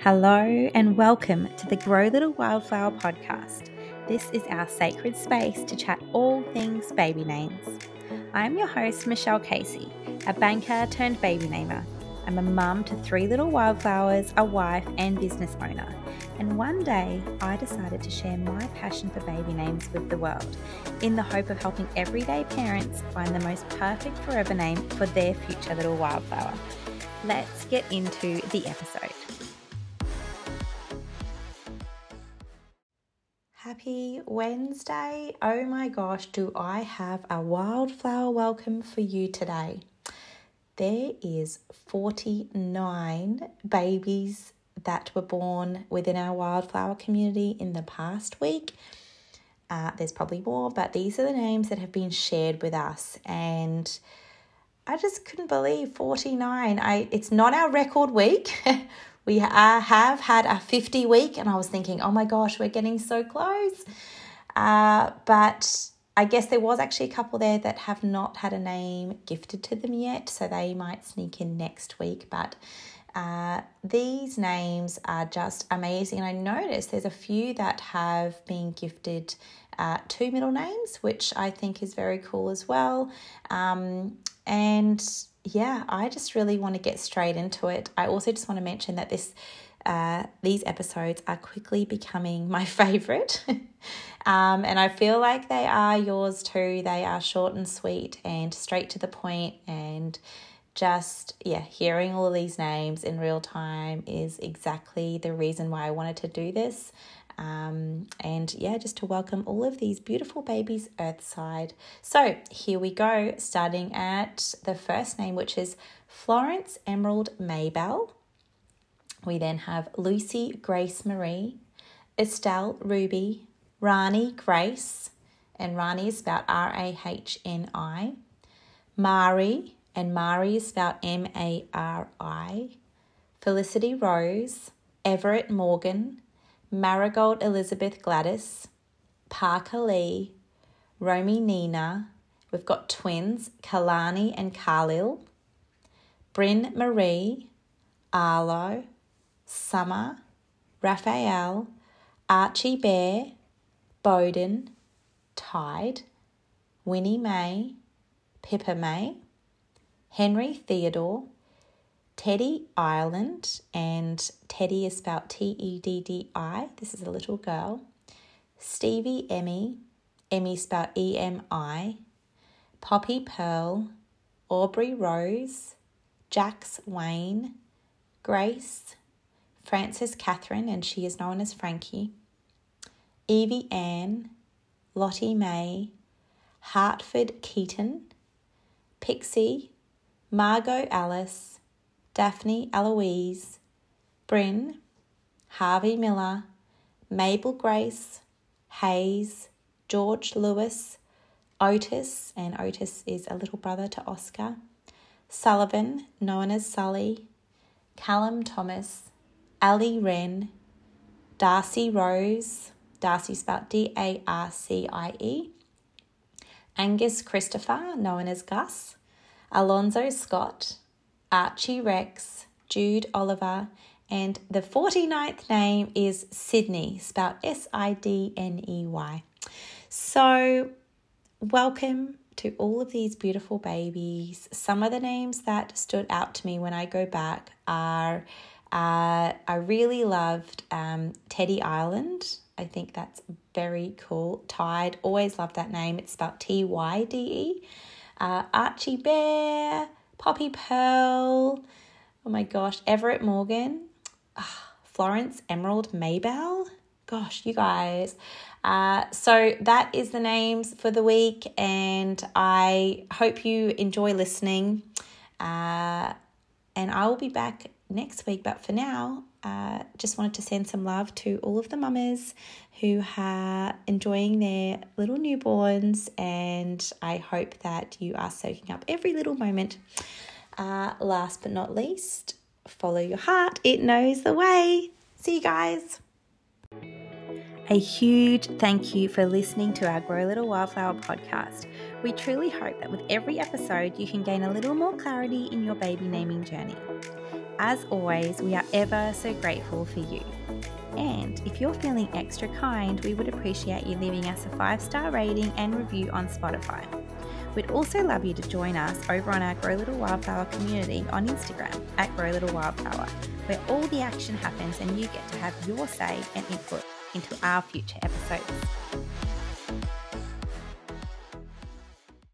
Hello, and welcome to the Grow Little Wildflower podcast. This is our sacred space to chat all things baby names. I'm your host, Michelle Casey, a banker turned baby namer. I'm a mum to three little wildflowers, a wife, and business owner. And one day, I decided to share my passion for baby names with the world in the hope of helping everyday parents find the most perfect forever name for their future little wildflower. Let's get into the episode. Happy Wednesday. Oh my gosh, do I have a wildflower welcome for you today? There is 49 babies that were born within our wildflower community in the past week. Uh, there's probably more, but these are the names that have been shared with us. And I just couldn't believe 49. I it's not our record week. we have had a 50 week, and I was thinking, oh my gosh, we're getting so close. Uh, but I guess there was actually a couple there that have not had a name gifted to them yet, so they might sneak in next week. But uh, these names are just amazing. And I noticed there's a few that have been gifted uh, two middle names, which I think is very cool as well. Um, and yeah, I just really want to get straight into it. I also just want to mention that this uh, these episodes are quickly becoming my favorite. um, and I feel like they are yours too. They are short and sweet and straight to the point and just yeah hearing all these names in real time is exactly the reason why i wanted to do this um, and yeah, just to welcome all of these beautiful babies earthside. So here we go, starting at the first name, which is Florence Emerald Maybell. We then have Lucy Grace Marie, Estelle Ruby, Rahni Grace, and Rahni is spelled R A H N I, Mari, and Mari is spelled M A R I, Felicity Rose, Everett Morgan, Marigold Elizabeth Gladys, Parker Lee, Romy Nina. We've got twins, Kalani and Khalil, Bryn Marie, Arlo, Summer, Raphael, Archie Bear, Bowden, Tyde, Winnie May, Pippa May, Henry Theodore, Teddi Ireland, and Teddi is spelled T E D D I. This is a little girl. Stevie Emi, Emi spelled E M I. Poppy Pearl, Aubrey Rose, Jax Wayne, Grace, Frances Catherine, and she is known as Frankie, Evie Ann, Lottie May, Hartford Keaton, Pixie, Margot Alice, Daphne Eloise, Bryn, Harvey Miller, Mabel Grace, Hayes, George Lewis, Otis, and Otis is a little brother to Oscar, Sullivan, known as Sully, Callum Thomas, Ali Wren, Darcie Rose, Darcie spelled D A R C I E, Angus Christopher, known as Gus, Alonzo Scott, Archie Rex, Jude Oliver, and the 49th name is Sidney, spelled S I D N E Y. So, welcome to all of these beautiful babies. Some of the names that stood out to me when I go back are uh, I really loved um, Teddi Island. I think that's very cool. Tyde, always loved that name. It's spelled T Y D E. Uh, Archie Bear, Poppy Pearl. Oh my gosh, Everett Morgan. Ah, Florence Emerald Maybell. Gosh, you guys. Uh, so that is the names for the week, and I hope you enjoy listening. Uh, and I will be back next week. But for now, uh, just wanted to send some love to all of the mamas who are enjoying their little newborns, and I hope that you are soaking up every little moment. Uh, last but not least, follow your heart, it knows the way. See you guys. A huge thank you for listening to our Grow Little Wildflower podcast. We truly hope that with every episode, you can gain a little more clarity in your baby naming journey. As always, we are ever so grateful for you. And if you're feeling extra kind, we would appreciate you leaving us a five star rating and review on Spotify. We'd also love you to join us over on our Grow Little Wildflower community on Instagram at Grow Little Wildflower, where all the action happens and you get to have your say and input into our future episodes.